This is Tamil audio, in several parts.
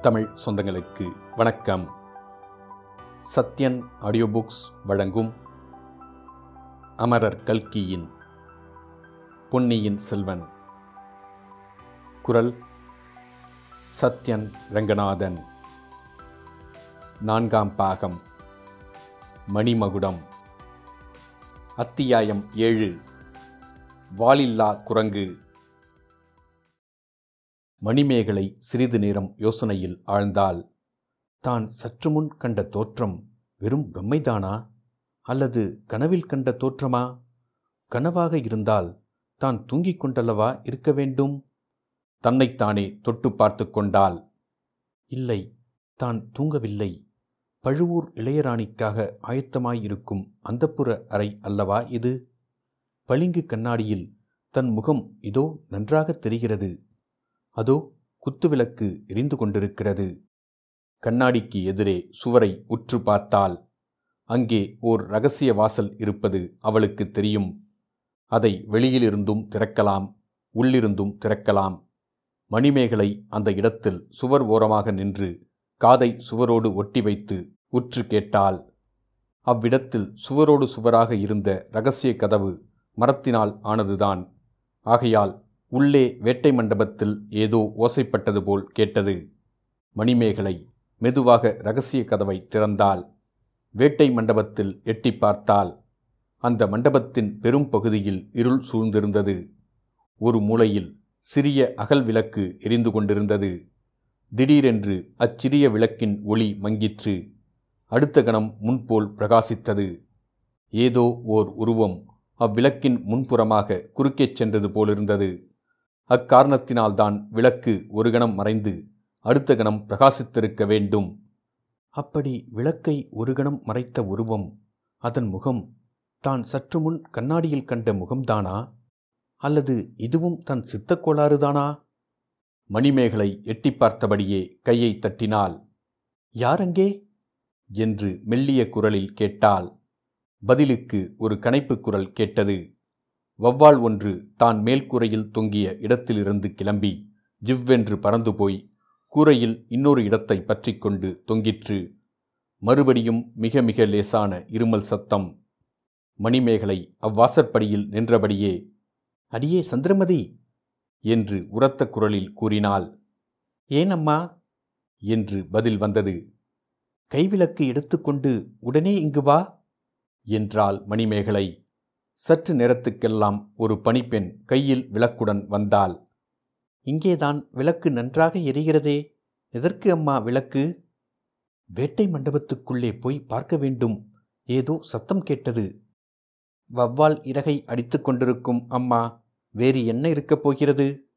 தமிழ் சொந்தங்களுக்கு வணக்கம். சத்யன் ஆடியோ புக்ஸ் வழங்கும் அமரர் கல்கியின் பொன்னியின் செல்வன். குரல் சத்யன் ரங்கநாதன். நான்காம் பாகம். மணிமகுடம். அத்தியாயம் ஏழு. வாலில்லா குரங்கு. மணிமேகலை சிறிது நேரம் யோசனையில் ஆழ்ந்தாள். தான் சற்று முன் கண்ட தோற்றம் வெறும் பிரம்மைதானா அல்லது கனவில் கண்ட தோற்றமா? கனவாக இருந்தால் தான் தூங்கிக் கொண்டல்லவா இருக்க வேண்டும்? தன்னைத்தானே தொட்டு பார்த்து கொண்டாள். இல்லை தான் தூங்கவில்லை. பழுவூர் இளையராணிக்காக ஆயத்தமாயிருக்கும் அந்தப்புற அறை அல்லவா இது? பளிங்கு கண்ணாடியில் தன் முகம் இதோ நன்றாக தெரிகிறது. அதோ குத்துவிளக்கு எரிந்து கொண்டிருக்கிறது. கண்ணாடிக்கு எதிரே சுவரை உற்று பார்த்தால் அங்கே ஓர் ரகசிய வாசல் இருப்பது அவளுக்கு தெரியும். அதை வெளியிலிருந்தும் திறக்கலாம் உள்ளிருந்தும் திறக்கலாம். மணிமேகலை அந்த இடத்தில் சுவர் ஓரமாக நின்று காதை சுவரோடு ஒட்டி வைத்து உற்று கேட்டாள். அவ்விடத்தில் சுவரோடு சுவராக இருந்த ரகசிய கதவு மரத்தினால் ஆனதுதான். ஆகையால் உள்ளே வேட்டை மண்டபத்தில் ஏதோ ஓசைப்பட்டது போல் கேட்டது. மணிமேகலை மெதுவாக ரகசிய கதவை திறந்தாள். வேட்டை மண்டபத்தில் எட்டி பார்த்தால் அந்த மண்டபத்தின் பெரும் பகுதியில் இருள் சூழ்ந்திருந்தது. ஒரு மூலையில் சிறிய அகல் விளக்கு எரிந்து கொண்டிருந்தது. திடீரென்று அச்சிறிய விளக்கின் ஒளி மங்கிற்று. அடுத்த கணம் முன்போல் பிரகாசித்தது. ஏதோ ஓர் உருவம் அவ்விளக்கின் முன்புறமாக குறுக்கே சென்றது போலிருந்தது. அக்காரணத்தினால்தான் விளக்கு ஒரு கணம் மறைந்து அடுத்த கணம் பிரகாசித்திருக்க வேண்டும். அப்படி விளக்கை ஒரு கணம் மறைத்த உருவம் அதன் முகம் தான் சற்று முன் கண்ணாடியில் கண்ட முகம்தானா? அல்லது இதுவும் தன் சித்தக்கோளாறுதானா மணிமேகலை எட்டி பார்த்தபடியே கையை தட்டினாள். யாரங்கே? என்று மெல்லிய குரலில் கேட்டாள். பதிலுக்கு ஒரு கணைப்புக் குரல் கேட்டது. வவ்வால் ஒன்று தான் மேல்கூரையில் தொங்கிய இடத்திலிருந்து கிளம்பி ஜிவ்வென்று பறந்து போய் கூரையில் இன்னொரு இடத்தை பற்றிக்கொண்டு தொங்கிற்று. மறுபடியும் மிக மிக லேசான இருமல் சத்தம். மணிமேகலை அவ்வாசற்படியில் நின்றபடியே அடியே சந்திரமதி! என்று உரத்த குரலில் கூறினாள். ஏனம்மா? என்று பதில் வந்தது. கைவிளக்கு எடுத்துக்கொண்டு உடனே இங்கு வா! என்றாள் மணிமேகலை. சற்று நேரத்துக்கெல்லாம் ஒரு பணிப்பெண் கையில் விளக்குடன் வந்தாள். இங்கேதான் விளக்கு நன்றாக எரிகிறதே. எதற்கு அம்மா விளக்கு? வேட்டை மண்டபத்துக்குள்ளே போய் பார்க்க வேண்டும். ஏதோ சத்தம் கேட்டது. வவ்வால் இறகை அடித்து கொண்டிருக்கும் அம்மா. வேறு என்ன இருக்கப் போகிறது?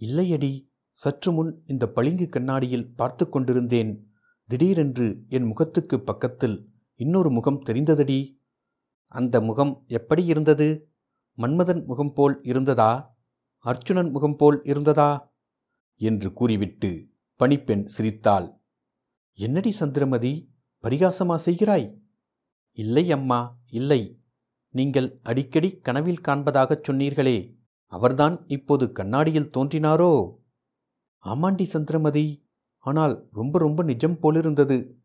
இல்லையடி. சற்று முன் இந்த பளிங்கு கண்ணாடியில் பார்த்து கொண்டிருந்தேன். திடீரென்று என் முகத்துக்கு பக்கத்தில் இன்னொரு முகம் தெரிந்ததடி. அந்த முகம் எப்படி இருந்தது? மன்மதன் முகம் போல் இருந்ததா? அர்ச்சுனன் முகம் போல் இருந்ததா? என்று கூறிவிட்டு பணிப்பெண் சிரித்தாள். என்னடி சந்திரமதி பரிகாசமா செய்கிறாய்? இல்லை அம்மா இல்லை. நீங்கள் அடிக்கடி கனவில் காண்பதாகச் சொன்னீர்களே அவர்தான் இப்போது கண்ணாடியில் தோன்றினாரோ? ஆமாண்டி சந்திரமதி ஆனால் ரொம்ப ரொம்ப நிஜம் போலிருந்தது.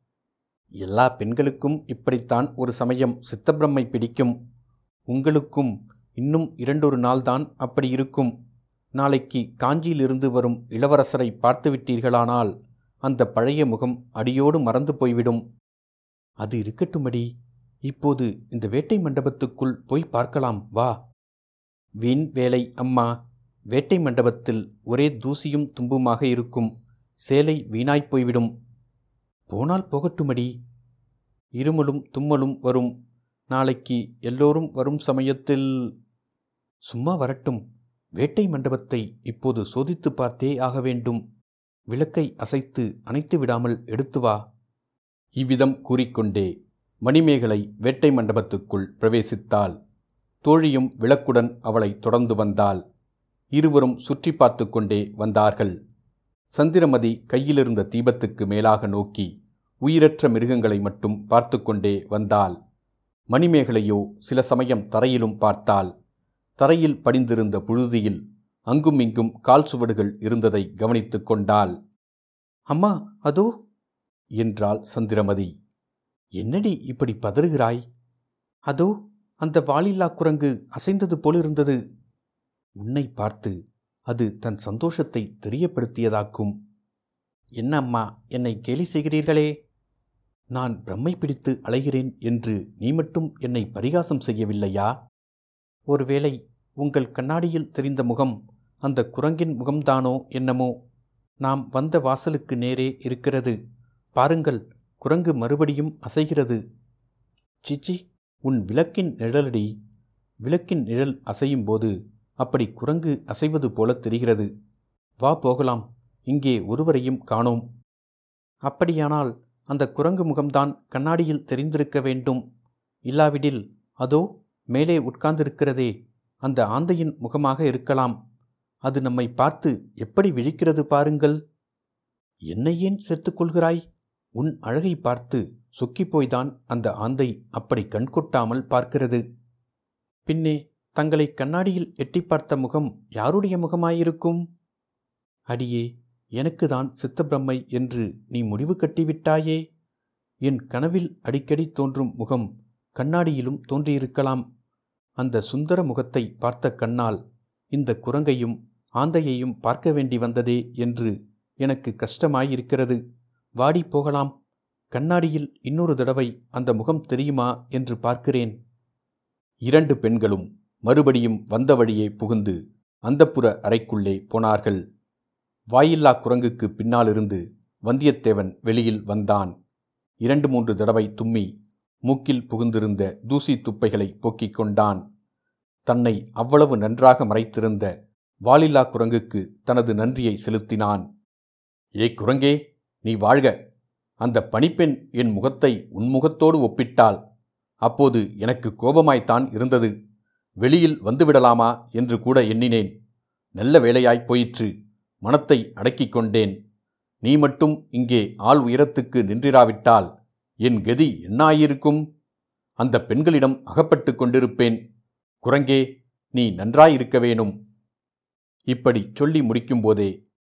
எல்லா பெண்களுக்கும் இப்படித்தான் ஒரு சமயம் சித்தப்பிரம்மை பிடிக்கும். உங்களுக்கும் இன்னும் இரண்டொரு நாள்தான் அப்படி இருக்கும். நாளைக்கு காஞ்சியிலிருந்து வரும் இளவரசரை பார்த்துவிட்டீர்களானால் அந்த பழைய முகம் அடியோடு மறந்து போய்விடும். அது இருக்கட்டுமடி. இப்போது இந்த வேட்டை மண்டபத்துக்குள் போய் பார்க்கலாம் வா. வீண் வேலை அம்மா. வேட்டை மண்டபத்தில் ஒரே தூசியும் தும்புமாக இருக்கும். சேலை வீணாய்ப் போய்விடும். போனால் போகட்டுமடி. இருமலும் தும்மலும் வரும். நாளைக்கு எல்லோரும் வரும் சமயத்தில் சும்மா வரட்டும். வேட்டை மண்டபத்தை இப்போது சோதித்து பார்த்தே ஆக வேண்டும். விளக்கை அசைத்து அணைத்து விடாமல் எடுத்து வா. இவ்விதம் கூறிக்கொண்டே மணிமேகலை வேட்டை மண்டபத்துக்குள் பிரவேசித்தாள். தோழியும் விளக்குடன் அவளை தொடர்ந்து வந்தாள். இருவரும் சுற்றி பார்த்து கொண்டே வந்தார்கள். சந்திரமதி கையிலிருந்த தீபத்துக்கு மேலாக நோக்கி உயிரற்ற மிருகங்களை மட்டும் பார்த்து கொண்டே வந்தாள். மணிமேகலையோ சில சமயம் தரையிலும் பார்த்தாள். தரையில் படிந்திருந்த புழுதியில் அங்கும் இங்கும் கால் சுவடுகள் இருந்ததை கவனித்துக் கொண்டாள். அம்மா அதோ! என்றாள் சந்திரமதி. என்னடி இப்படி பதறுகிறாய்? அதோ அந்த வாலில்லா குரங்கு அசைந்தது போலிருந்தது. உன்னை பார்த்து அது தன் சந்தோஷத்தை தெரியப்படுத்தியதாக்கும். என்ன அம்மா என்னை கேலி செய்கிறீர்களே? நான் பிரம்மை பிடித்து அலைகிறேன் என்று நீ மட்டும் என்னை பரிகாசம் செய்யவில்லையா? ஒருவேளை உங்கள் கண்ணாடியில் தெரிந்த முகம் அந்த குரங்கின் முகம்தானோ என்னமோ? நாம் வந்த வாசலுக்கு நேரே இருக்கிறது. பாருங்கள் குரங்கு மறுபடியும் அசைகிறது. சிச்சி உன் விளக்கின் நிழலடி. விளக்கின் நிழல் அசையும் போது அப்படி குரங்கு அசைவது போல தெரிகிறது. வா போகலாம் இங்கே ஒருவரையும் காணோம். அப்படியானால் அந்த குரங்கு முகம்தான் கண்ணாடியில் தெரிந்திருக்க வேண்டும். இல்லாவிடில் அதோ மேலே உட்கார்ந்திருக்கிறதே அந்த ஆந்தையின் முகமாக இருக்கலாம். அது நம்மை பார்த்து எப்படி விழிக்கிறது பாருங்கள். என்னை ஏன் சேர்த்துக்கொள்கிறாய் உன் அழகை பார்த்து சுக்கிப்போய்தான் அந்த ஆந்தை அப்படி கண்கொட்டாமல் பார்க்கிறது. பின்னே தங்களை கண்ணாடியில் எட்டி பார்த்த முகம் யாருடைய முகமாயிருக்கும்? அடியே எனக்கு தான் சித்தப்பிரம்மை என்று நீ முடிவு கட்டிவிட்டாயே? என் கனவில் அடிக்கடி தோன்றும் முகம் கண்ணாடியிலும் தோன்றியிருக்கலாம். அந்த சுந்தர முகத்தை பார்த்த கண்ணால் இந்த குரங்கையும் ஆந்தையையும் பார்க்க வேண்டி வந்ததே என்று எனக்கு கஷ்டமாயிருக்கிறது. வாடி போகலாம். கண்ணாடியில் இன்னொரு தடவை அந்த முகம் தெரியுமா என்று பார்க்கிறேன். இரண்டு பெண்களும் மறுபடியும் வந்த வழியே புகுந்து அந்தப்புற அறைக்குள்ளே போனார்கள். வாயில்லா குரங்குக்கு பின்னாலிருந்து வந்தியத்தேவன் வெளியில் வந்தான். இரண்டு மூன்று தடவை தும்மி மூக்கில் புகுந்திருந்த தூசி துப்பைகளை போக்கிக் கொண்டான். தன்னை அவ்வளவு நன்றாக மறைத்திருந்த வாலில்லா குரங்குக்கு தனது நன்றியை செலுத்தினான். ஏ குரங்கே நீ வாழ்க. அந்த பணிப்பெண் என் முகத்தை உன் முகத்தோடு ஒப்பிட்டாள் அப்போது எனக்கு கோபமாய்த்தான் இருந்தது. வெளியில் வந்துவிடலாமா? என்று கூட எண்ணினேன். நல்ல வேலையாய் போயிற்று. மனத்தை அடக்கிக் கொண்டேன். நீ மட்டும் இங்கே ஆள் உயரத்துக்கு நின்றிராவிட்டால் என் கதி என்னாயிருக்கும்? அந்த பெண்களிடம் அகப்பட்டு கொண்டிருப்பேன். குரங்கே நீ நன்றாயிருக்க வேணும். இப்படி சொல்லி முடிக்கும்போதே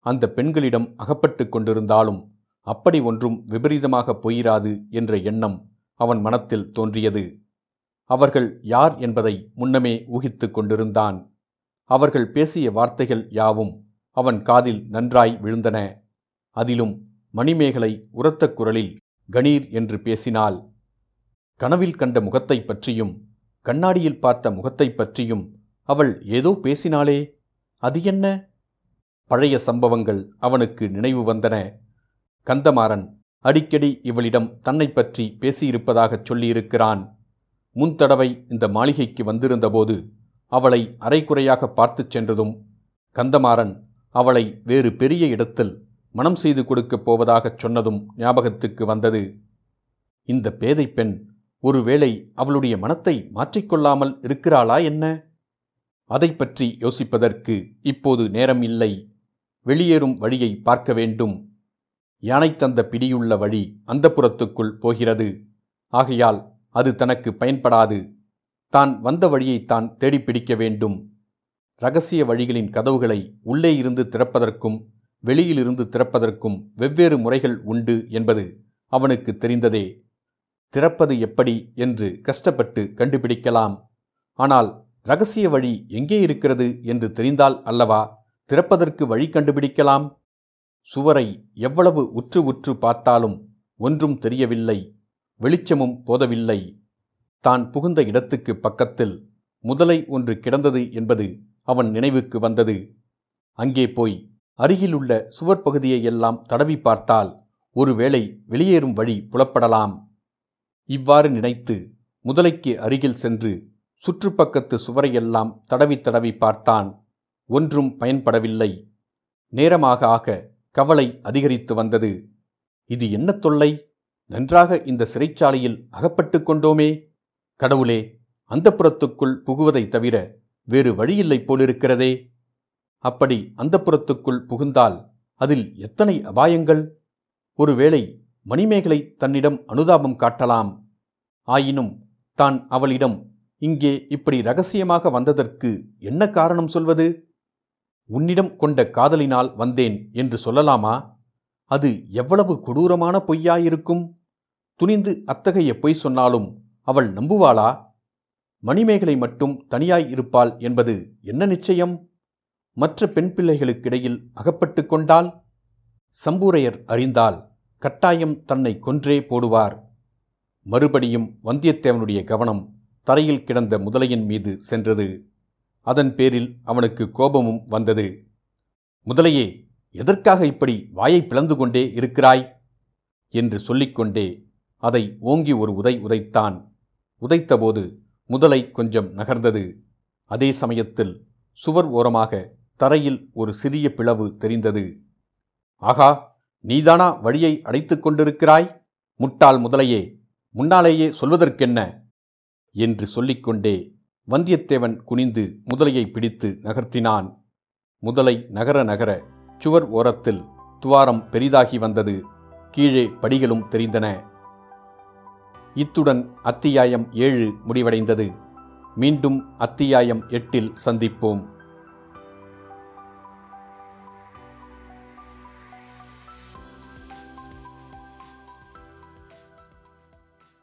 அந்த பெண்களிடம் அகப்பட்டு கொண்டிருந்தாலும் அப்படி ஒன்றும் விபரீதமாக போயிராது என்ற எண்ணம் அவன் மனத்தில் தோன்றியது. அவர்கள் யார் என்பதை முன்னமே ஊகித்துக் கொண்டிருந்தான். அவர்கள் பேசிய வார்த்தைகள் யாவும் அவன் காதில் நன்றாய் விழுந்தன. அதிலும் மணிமேகலை உரத்த குரலில் கணீர் என்று பேசினாள். கனவில் கண்ட முகத்தைப் பற்றியும் கண்ணாடியில் பார்த்த முகத்தைப் பற்றியும் அவள் ஏதோ பேசினாளே அது என்ன? பழைய சம்பவங்கள் அவனுக்கு நினைவு வந்தன. கந்தமாறன் அடிக்கடி இவளிடம் தன்னை பற்றி பேசியிருப்பதாகச் சொல்லியிருக்கிறான். முன்தடவை இந்த மாளிகைக்கு வந்திருந்தபோது அவளை அரைக்குறையாக பார்த்துச் சென்றதும் கந்தமாறன் அவளை வேறு பெரிய இடத்தில் மனம் செய்து கொடுக்கப் போவதாகச் சொன்னதும் ஞாபகத்துக்கு வந்தது. இந்த பேதை பெண் ஒருவேளை அவளுடைய மனத்தை மாற்றிக்கொள்ளாமல் இருக்கிறாளா என்ன? அதை பற்றி யோசிப்பதற்கு இப்போது நேரம் இல்லை வெளியேறும் வழியை பார்க்க வேண்டும். யானை தந்த பிடியுள்ள வழி அந்த புறத்துக்குள் போகிறது. ஆகையால் அது தனக்கு பயன்படாது. தான் வந்த வழியைத்தான் தேடிப் பிடிக்க வேண்டும். ரகசிய வழிகளின் கதவுகளை உள்ளே இருந்து திறப்பதற்கும் வெளியிலிருந்து திறப்பதற்கும் வெவ்வேறு முறைகள் உண்டு என்பது அவனுக்கு தெரிந்ததே. திறப்பது எப்படி என்று கஷ்டப்பட்டு கண்டுபிடிக்கலாம். ஆனால் ரகசிய வழி எங்கே இருக்கிறது என்று தெரிந்தால் அல்லவா? திறப்பதற்கு வழி கண்டுபிடிக்கலாம். சுவரை எவ்வளவு உற்று உற்று பார்த்தாலும் ஒன்றும் தெரியவில்லை வெளிச்சமும் போதவில்லை. தான் புகுந்த இடத்துக்கு பக்கத்தில் முதலை ஒன்று கிடந்தது என்பது அவன் நினைவுக்கு வந்தது. அங்கே போய் அருகிலுள்ள சுவர் பகுதியையெல்லாம் தடவி பார்த்தால் ஒருவேளை வெளியேறும் வழி புலப்படலாம். இவ்வாறு நினைத்து முதலைக்கு அருகில் சென்று சுற்றுப்பக்கத்து சுவரையெல்லாம் தடவி தடவி பார்த்தான். ஒன்றும் பயன்படவில்லை. நேரமாக ஆக கவலை அதிகரித்து வந்தது. இது என்ன தொல்லை? நன்றாக இந்த சிறைச்சாலையில் அகப்பட்டு கொண்டோமே. கடவுளே அந்த புறத்துக்குள் புகுவதைத் தவிர வேறு வழியில்லை போலிருக்கிறதே. அப்படி அந்த புறத்துக்குள் புகுந்தால் அதில் எத்தனை அபாயங்கள்? ஒருவேளை மணிமேகலை தன்னிடம் அனுதாபம் காட்டலாம். ஆயினும் தான் அவளிடம் இங்கே இப்படி ரகசியமாக வந்ததற்கு என்ன காரணம் சொல்வது? உன்னிடம் கொண்ட காதலினால் வந்தேன் என்று சொல்லலாமா? அது எவ்வளவு கொடூரமான பொய்யாயிருக்கும்? துணிந்து அத்தகைய பொய் சொன்னாலும் அவள் நம்புவாளா? மணிமேகலை மட்டும் தனியாய் இருப்பாள் என்பது என்ன நிச்சயம்? மற்ற பெண் பிள்ளைகளுக்கிடையில் அகப்பட்டு கொண்டால்? சம்பூரையர் அறிந்தால் கட்டாயம் தன்னை கொன்றே போடுவார். மறுபடியும் வந்தியத்தேவனுடைய கவனம் தரையில் கிடந்த முதலையின் மீது சென்றது. அதன் பேரில் அவனுக்கு கோபமும் வந்தது. முதலையே எதற்காக இப்படி வாயை பிளந்து கொண்டே இருக்கிறாய்? என்று சொல்லிக்கொண்டே அதை ஓங்கி ஒரு உதை உதைத்தான். உதைத்தபோது முதலை கொஞ்சம் நகர்ந்தது. அதே சமயத்தில் சுவர் ஓரமாக தரையில் ஒரு சிறிய பிளவு தெரிந்தது. ஆகா நீதானா வழியை அடைத்துக் கொண்டிருக்கிறாய்? முட்டாள் முதலையே முன்னாலேயே சொல்வதற்கென்ன? என்று சொல்லிக்கொண்டே வந்தியத்தேவன் குனிந்து முதலையை பிடித்து நகர்த்தினான். முதலை நகர நகர சுவர் ஓரத்தில் துவாரம் பெரிதாகி வந்தது. கீழே படிகளும் தெரிந்தன. இத்துடன் அத்தியாயம் ஏழு முடிவடைந்தது. மீண்டும் அத்தியாயம் எட்டில் சந்திப்போம்.